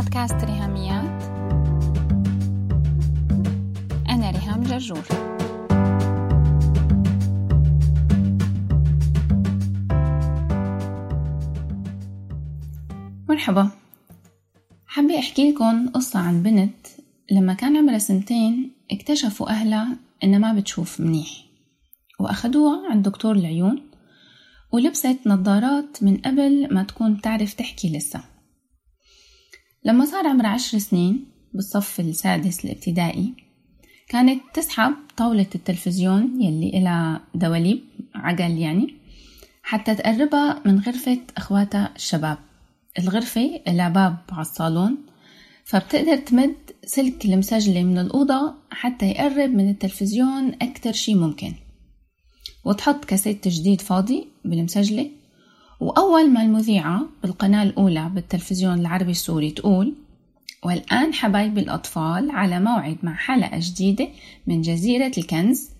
بودكاست ريهاميات. أنا ريهام جرجور. مرحبا. حابة أحكي لكم قصة عن بنت لما كان عمرها سنتين اكتشفوا أهلها إنها ما بتشوف منيح وأخدوها عند دكتور العيون ولبست نظارات من قبل ما تكون تعرف تحكي لسه. لما صار عمرها عشر سنين بالصف السادس الابتدائي كانت تسحب طاولة التلفزيون يلي إلها دواليب عقل يعني حتى تقربها من غرفة أخواتها الشباب. الغرفة إلها باب على الصالون فبتقدر تمد سلك المسجلة من الأوضة حتى يقرب من التلفزيون أكتر شي ممكن. وتحط كاسيت جديد فاضي بالمسجلة وأول ما المذيعة بالقناة الأولى بالتلفزيون العربي السوري تقول والآن حبايبي الأطفال على موعد مع حلقة جديدة من جزيرة الكنز.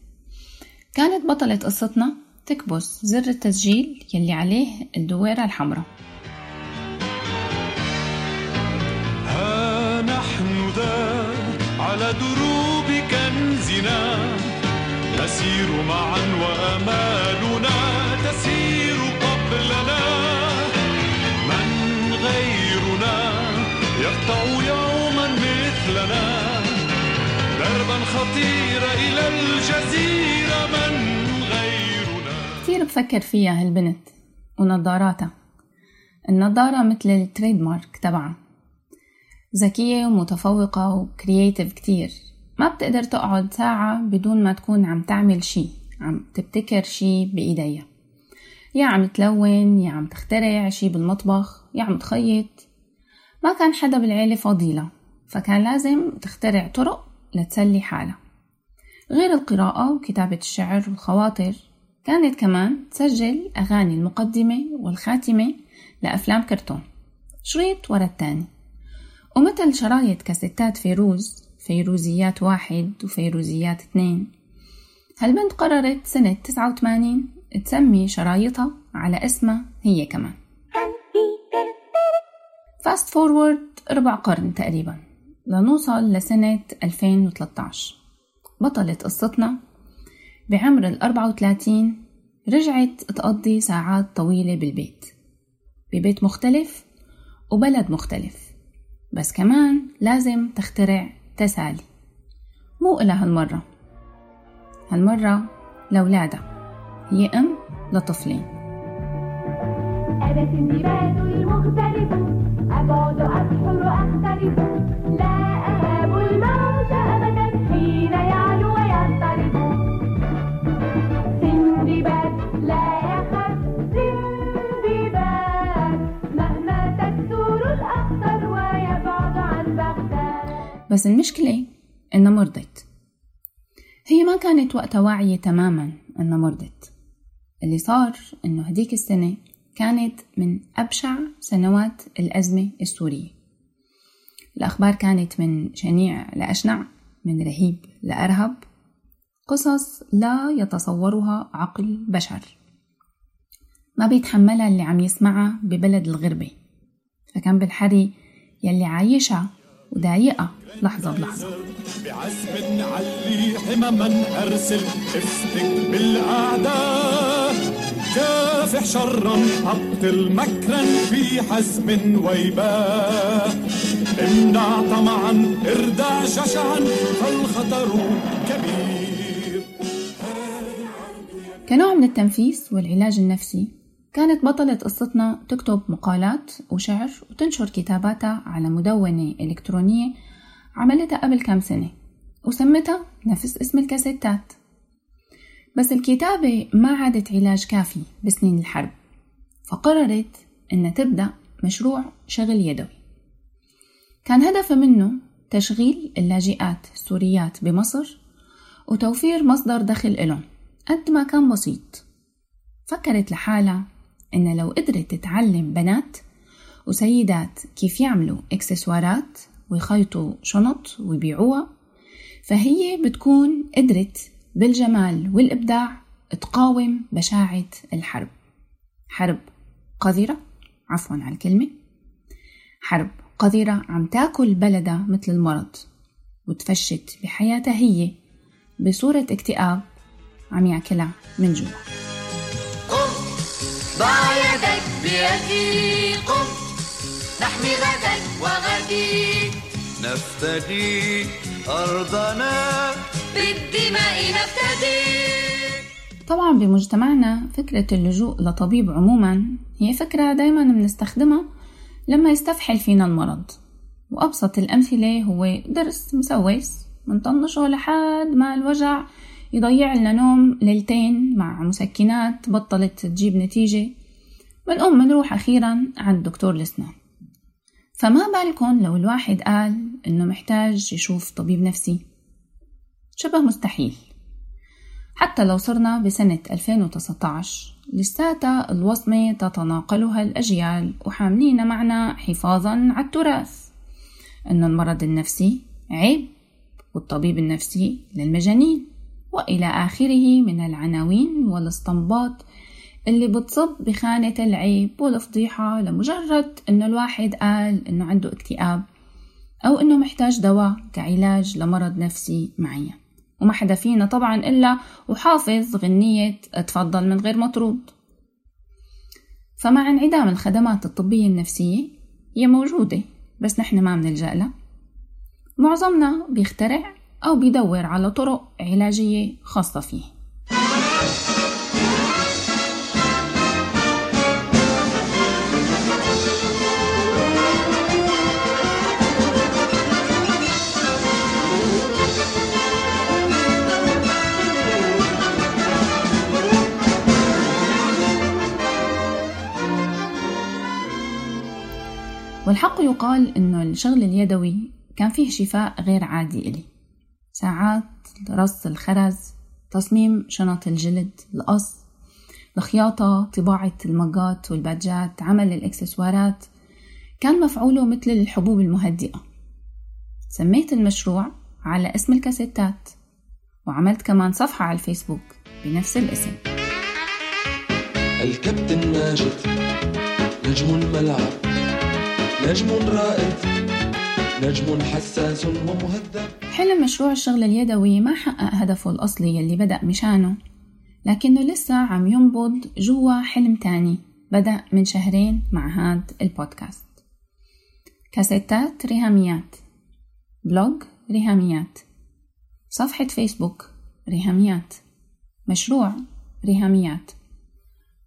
كانت بطلة قصتنا تكبس زر التسجيل يلي عليه الدويرة الحمراء. ها نحن ذا على دروب كنزنا نسير معا وأمالنا تسير يقطع يوما مثلنا. دربا خطيرا إلى الجزيرة من غيرنا. كتير بفكر فيها هالبنت ونظاراتها النظارة مثل ال trade mark تبعها. ذكية ومتفوقة و creative كتير ما بتقدر تقعد ساعة بدون ما تكون عم تعمل شي عم تبتكر شي بإيديها. يا عم تلون يا عم تخترع شي بالمطبخ يا عم تخيط. ما كان حدا بالعيلة فضيلة فكان لازم تخترع طرق لتسلي حالها. غير القراءة وكتابة الشعر والخواطر كانت كمان تسجل أغاني المقدمة والخاتمة لأفلام كرتون. شريط ورا التاني. ومثل شرايط كاسيتات فيروز فيروزيات واحد وفيروزيات اثنين هالبنت قررت سنة تسعة وثمانين تسمي شرايطها على اسمها هي كمان. fast forward ربع قرن تقريبا لنوصل لسنة 2013 بطلة قصتنا بعمر الأربعة وثلاثين رجعت تقضي ساعات طويلة بالبيت. ببيت مختلف وبلد مختلف. بس كمان لازم تخترع تسالي. مو إلها هالمرة. هالمرة لولادها هي أم لطفلين. المختلف أبعد أسحر أختلف لا أهاب الموت أبدا حين يعلو ويضطرب سندباد لا يخاف سندباد مهما تكثر الأخطر ويبعد عن بغداد. بس المشكلة إنها مرضت. هي ما كانت وقتها واعية تماما إنها مرضت. اللي صار إنه هديك السنة كانت من أبشع سنوات الأزمة السورية. الأخبار كانت من شنيع لأشنع من رهيب لأرهب. قصص لا يتصورها عقل بشر. ما بيتحملها اللي عم يسمعها ببلد الغربة. فكان بالحري يلي عايشها وضايقها لحظة بلحظة. بعزم نعلي حمما أرسل افتك بالأعداء. كافح شرا أبطل مكرا في حزم ويباه امنع طمعا اردع جشعا فالخطر كبير. كنوع من التنفيس والعلاج النفسي كانت بطلة قصتنا تكتب مقالات وشعر وتنشر كتاباتها على مدونة إلكترونية عملتها قبل كام سنة وسمتها نفس اسم الكاسيتات. بس الكتابة ما عادت علاج كافي بسنين الحرب فقررت إنها تبدأ مشروع شغل يدوي. كان هدفها منه تشغيل اللاجئات السوريات بمصر وتوفير مصدر دخل إلهم قد ما كان بسيط. فكرت لحالها إن لو قدرت تتعلم بنات وسيدات كيف يعملوا إكسسوارات ويخيطوا شنط ويبيعوها فهي بتكون قدرت بالجمال والإبداع تقاوم بشاعة الحرب. حرب قذرة عفوا على الكلمة. حرب قذرة عم تاكل بلدها مثل المرض وتفشت بحياتها هي بصورة اكتئاب عم ياكلها من جوا. قم ضع يدك بيدي قم نحمي غدك وغدي نفتدي أرضنا بالدماء طبعا بمجتمعنا فكرة اللجوء لطبيب عموما هي فكرة دايما بنستخدمها لما يستفحل فينا المرض. وأبسط الأمثلة هو درس مسوس منطنشه لحد ما الوجع يضيع لنا نوم ليلتين مع مسكنات بطلت تجيب نتيجة. بنقوم منروح أخيرا عند دكتور الأسنان فما بالكم لو الواحد قال إنه محتاج يشوف طبيب نفسي؟ شبه مستحيل. حتى لو صرنا بسنة 2019 لساتها الوصمة تتناقلها الأجيال وحاملين معنا حفاظا على التراث. أن المرض النفسي عيب والطبيب النفسي للمجانين. وإلى آخره من العناوين والاستنباط اللي بتصب بخانة العيب والفضيحة لمجرد إنه الواحد قال إنه عنده اكتئاب أو إنه محتاج دواء كعلاج لمرض نفسي معين. وما حدا فينا طبعا إلا وحافظ غنية تفضل من غير مطرود فمع انعدام الخدمات الطبية النفسية هي موجودة بس نحن ما بنلجأ لها. معظمنا بيخترع أو بيدور على طرق علاجية خاصة فيه. والحق يقال إنه الشغل اليدوي كان فيه شفاء غير عادي إلي. ساعات رص الخرز تصميم شنط الجلد القص الخياطة طباعة المجات والبادجات عمل الإكسسوارات كان مفعوله مثل الحبوب المهدئة. سميت المشروع على اسم الكاسيتات وعملت كمان صفحة على الفيسبوك بنفس الاسم. الكابتن ماجد نجم الملعب. نجم رائد نجم حساس ومهذب. حلم مشروع الشغل اليدوي ما حقق هدفه الأصلي يلي بدأ مشانه لكنه لسه عم ينبض جوا حلم تاني بدأ من شهرين مع هاد البودكاست. كاسيتات ريهاميات بلوج ريهاميات صفحة فيسبوك ريهاميات مشروع ريهاميات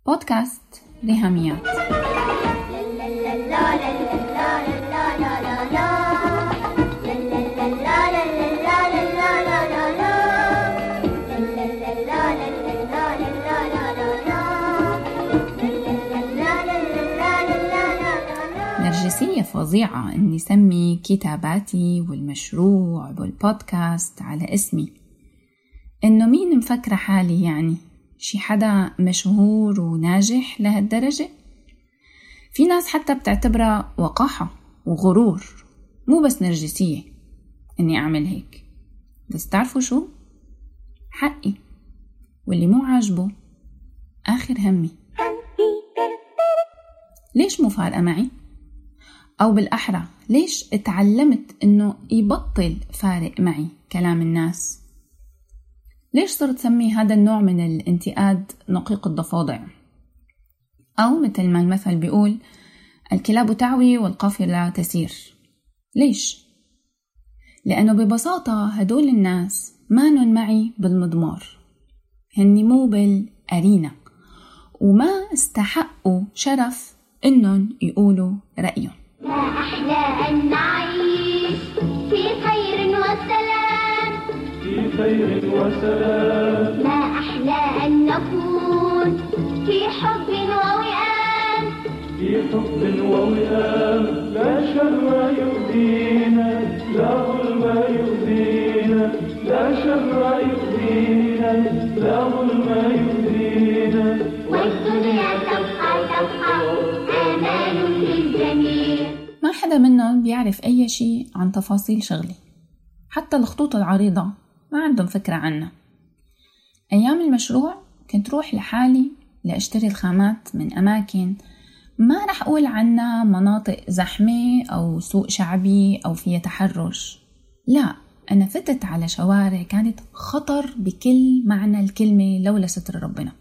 بودكاست ريهاميات. فظيعة. إني سمي كتاباتي والمشروع والبودكاست على اسمي. إنه مين مفكرة حالي يعني؟ شي حدا مشهور وناجح لهالدرجة؟ في ناس حتى بتعتبرها وقاحة وغرور مو بس نرجسية إني أعمل هيك. بس تعرفوا شو؟ حقي واللي مو عاجبه آخر همي. ليش مو فارقة معي؟ أو بالأحرى ليش اتعلمت إنه يبطل فارق معي كلام الناس؟ ليش صرت سمي هذا النوع من الانتقاد نقيق الضفادع؟ أو مثل ما المثل بيقول الكلاب تعوي والقافلة تسير ليش؟ لأنه ببساطة هدول الناس مانن معي بالمضمار هني مو بالأرينا وما استحقوا شرف إنهم يقولوا رأيهم أحلى أن نعيش في خير وسلام. في خير وسلام. ما أحلى أن نكون في حب ووئام. في حب ووئام. لا شر يؤذينا لا ظلم يؤذينا لا شر يؤذينا لا ظلم يؤذينا. والدنيا تبقى حدا منهم بيعرف أي شي عن تفاصيل شغلي حتى الخطوط العريضة ما عندهم فكرة عنها. أيام المشروع كنت روح لحالي لأشتري الخامات من أماكن ما رح أقول عنها مناطق زحمة أو سوق شعبي أو فيها تحرش. لا أنا فتت على شوارع كانت خطر بكل معنى الكلمة لولا ستر ربنا.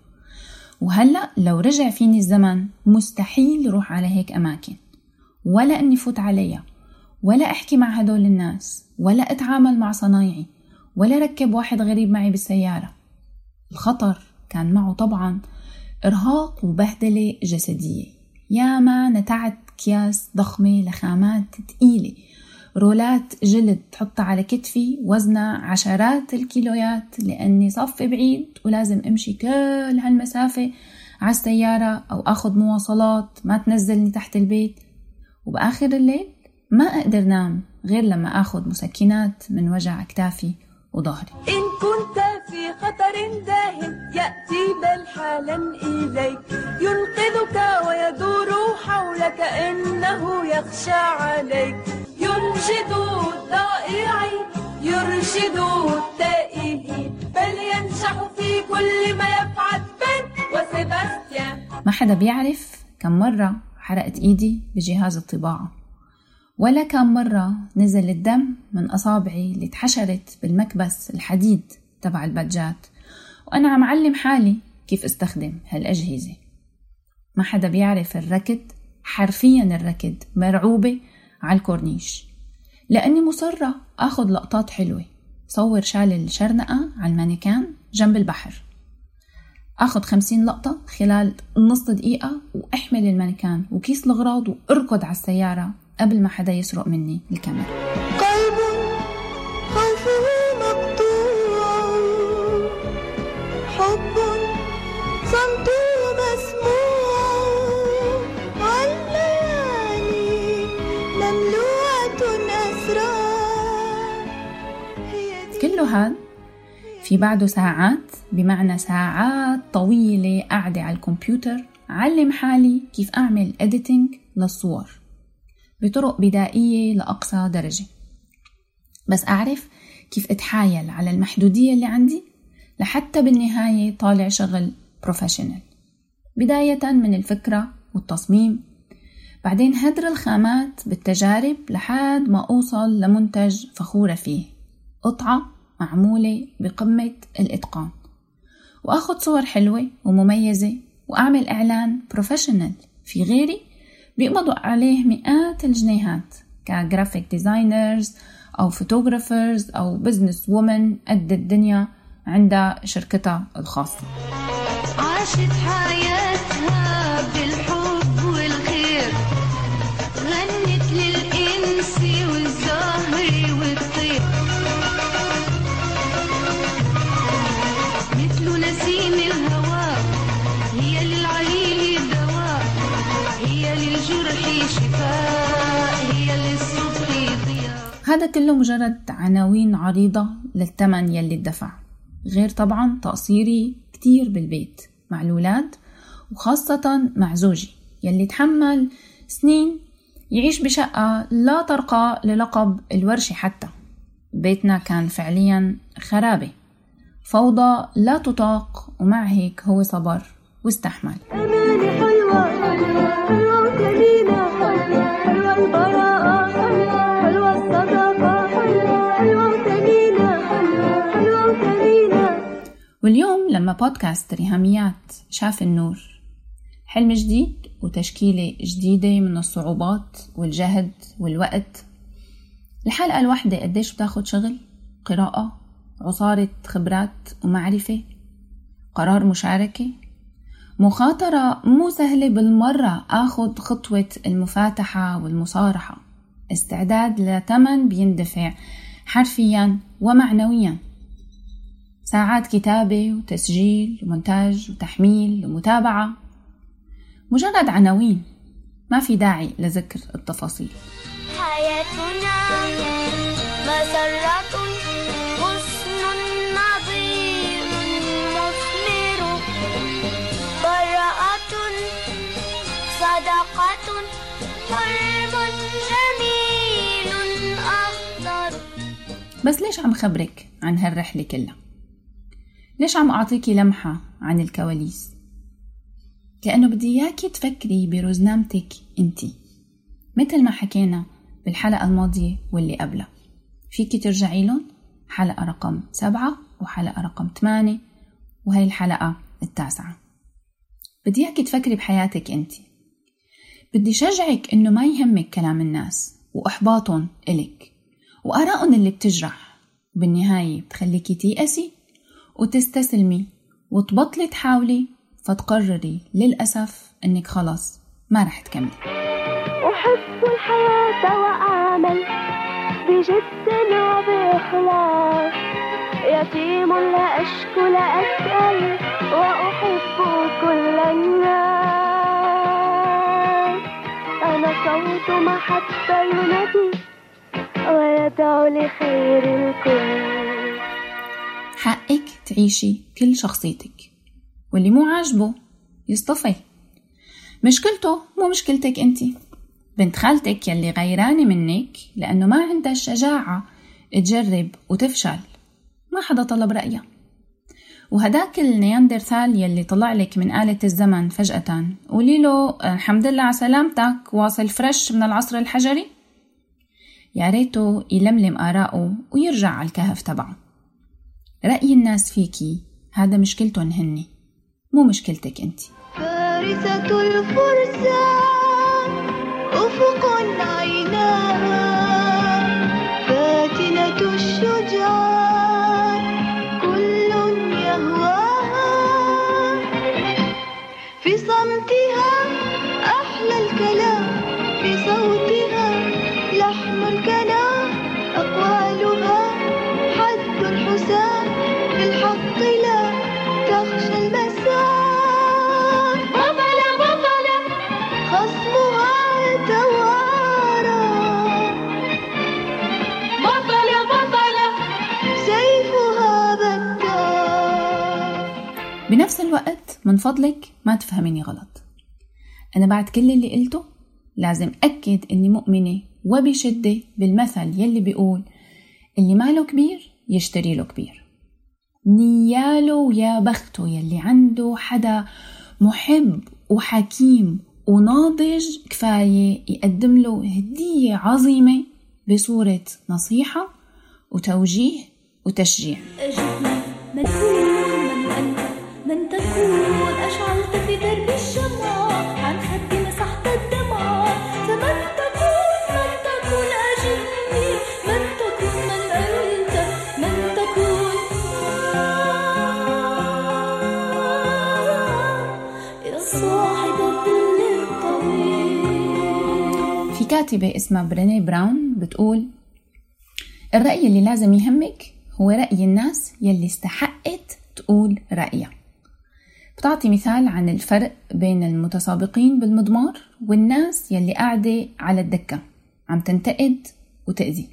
وهلأ لو رجع فيني الزمن مستحيل روح على هيك أماكن. ولا أني فوت عليها ولا أحكي مع هدول الناس ولا أتعامل مع صنايعي ولا ركب واحد غريب معي بالسيارة. الخطر كان معه طبعا إرهاق وبهدلة جسدية. ياما نتعت أكياس ضخمة لخامات تقيلة. رولات جلد تحطها على كتفي وزنها عشرات الكيلويات لأني صف بعيد ولازم أمشي كل هالمسافة على السيارة أو أخذ مواصلات ما تنزلني تحت البيت. وبآخر الليل ما أقدر نام غير لما أخذ مسكنات من وجع أكتافي وظهري. إن كنت في خطر داهم يأتي بل حالا إليك. ينقذك ويدور حولك إنه يخشى عليك. ينشد الضائعين يرشد التائهين. بل ينشح في كل ما يفعل بن وسيباستيان. ما حدا بيعرف كم مرة حرقت إيدي بجهاز الطباعة. ولا كم مرة نزل الدم من أصابعي اللي اتحشرت بالمكبس الحديد تبع البادجات وأنا عم علم حالي كيف أستخدم هالأجهزة. ما حدا بيعرف الركض حرفيا الركض مرعوبة على الكورنيش. لأني مصرة أخذ لقطات حلوة. صور شال الشرنقة على المانيكان جنب البحر. أخذ خمسين لقطة خلال نص دقيقة وأحمل المانيكان وكيس الأغراض وأركض على السيارة قبل ما حدا يسرق مني الكاميرا. قلب خوفه مقطوع. حب صمته مسموع. والليالي مملوءة أسرار. هي دي كله هاد في بعده ساعات بمعنى ساعات طويلة قاعدة على الكمبيوتر علم حالي كيف أعمل editing للصور بطرق بدائية لأقصى درجة. بس أعرف كيف أتحايل على المحدودية اللي عندي لحتى بالنهاية طالع شغل بروفيشنال بداية من الفكرة والتصميم. بعدين هدر الخامات بالتجارب لحد ما أوصل لمنتج فخورة فيه. قطعة معمولة بقمة الإتقان. وأخذ صور حلوة ومميزة وأعمل إعلان professional في غيري بيقبضوا عليه مئات الجنيهات ك graphic designers أو photographers أو business woman قد الدنيا عندها شركتها الخاصة. عاشت حياتها هي للجرح شفاء هي للصبح ضياء هذا كله مجرد عناوين عريضة للثمن يلي اتدفع. غير طبعا تقصيري كتير بالبيت مع الولاد وخاصة مع زوجي يلي تحمل سنين يعيش بشقة لا ترقى للقب الورشة حتى. بيتنا كان فعليا خرابة. فوضى لا تطاق ومع هيك هو صبر واستحمل. البراءة واليوم لما بودكاست ريهاميات شاف النور حلم جديد وتشكيلة جديدة من الصعوبات والجهد والوقت. الحلقة الواحدة قديش بتاخد شغل؟ قراءة عصارة خبرات ومعرفة قرار مشاركة مخاطرة مو سهلة بالمرة آخد خطوة المفاتحة والمصارحة. استعداد لثمن بيندفع حرفيا ومعنويا. ساعات كتابة وتسجيل ومونتاج وتحميل ومتابعة. مجرد عناوين. ما في داعي لذكر التفاصيل. حياتنا مسرة بس ليش عم خبرك عن هالرحلة كلها؟ ليش عم أعطيكي لمحة عن الكواليس؟ لأنه بدي إياكي تفكري برزنامتك انتي مثل ما حكينا بالحلقة الماضية واللي قبلها. فيكي ترجعي لهم حلقة رقم سبعة وحلقة رقم ثمانية وهي الحلقة التاسعة. بدي إياكي تفكري بحياتك انتي بدي شجعك إنه ما يهمك كلام الناس وإحباطهم إلك. وآرائهم اللي بتجرح. بالنهاية بتخليكي تيأسي وتستسلمي وتبطلي تحاولي فتقرري للأسف إنك خلص ما رح تكملي. أحب الحياة وأعمل بجد وبإخلاص. يتيم لا أشكو لا أسأل وأحب كل الناس. أنا صوت محبة ينادي ويدعو لخير الكل. حقك تعيشي كل شخصيتك واللي مو عاجبه يصطفي مشكلته مو مشكلتك انتي بنت خالتك يلي غيرانة منك لأنه ما عندها الشجاعة تجرب وتفشل. ما حدا طلب رأيها. وهداك النياندرثال يلي طلع لك من آلة الزمن فجأة قولي له الحمد لله على سلامتك واصل فريش من العصر الحجري؟ يا ريته يلملم آراءه ويرجع على الكهف تبعه. رأي الناس فيكي هذا مشكلتهم هني مو مشكلتك انتي فارسة الفرسان أفق عيناها. من فضلك ما تفهميني غلط. أنا بعد كل اللي قلته لازم أكد إني مؤمنة وبشدة بالمثل يلي بيقول اللي ماله كبير يشتري له كبير. نياله ويا بخته يلي عنده حدا محب وحكيم وناضج كفاية يقدم له هدية عظيمة بصورة نصيحة وتوجيه وتشجيع. من تكون أشعلت في درب الشمع عن خدي مسحت الدمع فمن تكون من تكون أجبني من تكون من أنت من تكون. يا صاحب الظل الطويل. في كاتبة اسمها بريني براون بتقول الرأي اللي لازم يهمك هو رأي الناس يلي استحقت تقول رأيها. بتعطي مثال عن الفرق بين المتسابقين بالمضمار والناس يلي قاعدة على الدكة. عم تنتقد وتأذي.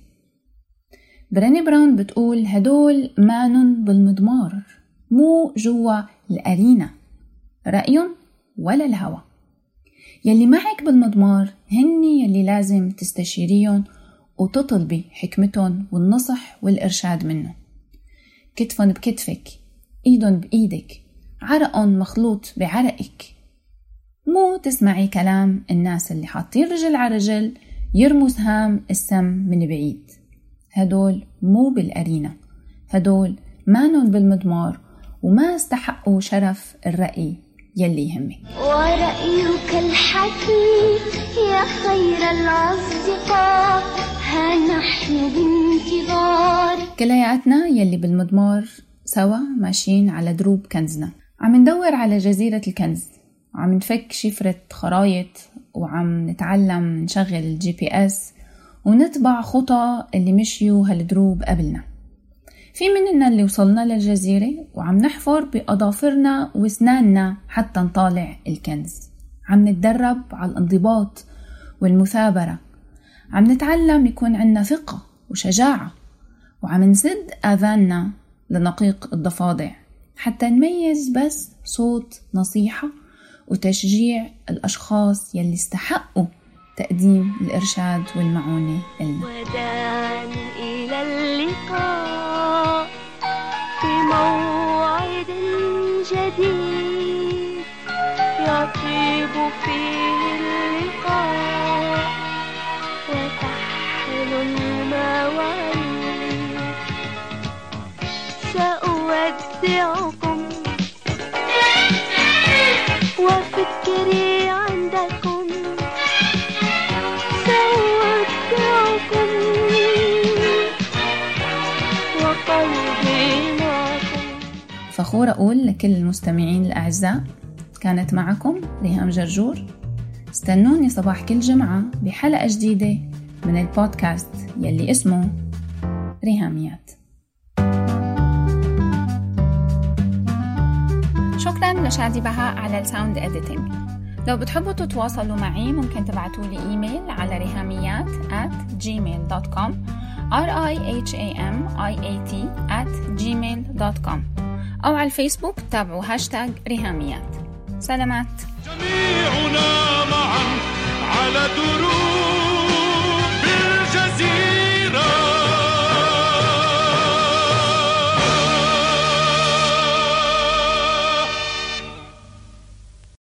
بريني براون بتقول هدول مانن بالمضمار مو جوا الأرينا. رأيهم ولا الهوى يلي معك بالمضمار هني يلي لازم تستشيريهم وتطلبي حكمتهم والنصح والإرشاد منهم كتفهم بكتفك إيدهم بإيدك. عرقهم مخلوط بعرقك. مو تسمعي كلام الناس اللي حاطين رجل على رجل يرموا سهام السم من بعيد. هدول مو بالأرينا هدول مانن بالمضمار وما استحقوا شرف الرأي يلي يهمك ورأيك الحكيم يا خير الأصدقاء ها نحن بانتظار. كلياتنا يلي بالمضمار سوا ماشيين على دروب كنزنا. عم ندور على جزيرة الكنز. وعم نفك شفرة خرايط وعم نتعلم نشغل ال GPS ونتبع خطى اللي مشيوا هالدروب قبلنا. في مننا اللي وصلنا للجزيرة وعم نحفر بأظافرنا وأسناننا حتى نطالع الكنز. عم نتدرب على الانضباط والمثابرة. عم نتعلم يكون عنا ثقة وشجاعة وعم نسد آذاننا لنقيق الضفادع. حتى نميز بس صوت نصيحة وتشجيع الأشخاص يلي استحقوا تقديم الإرشاد والمعونة إلنا وداعا إلى اللقاء في موعد جديد يعطي فيه فخورة أقول لكل المستمعين الأعزاء. كانت معكم ريهام جرجور. استنوني صباح كل جمعة بحلقة جديدة من البودكاست يلي اسمه ريهاميات. شكرا لشادي بهاء على ال sound editing لو بتحبوا تتواصلوا معي ممكن تبعتوا لي إيميل على ريهاميات at gmail.com r i h a m i a t at gmail.com أو على الفيسبوك تابعوا هاشتاغ ريهاميات. سلامات. جميعنا معا على دروب.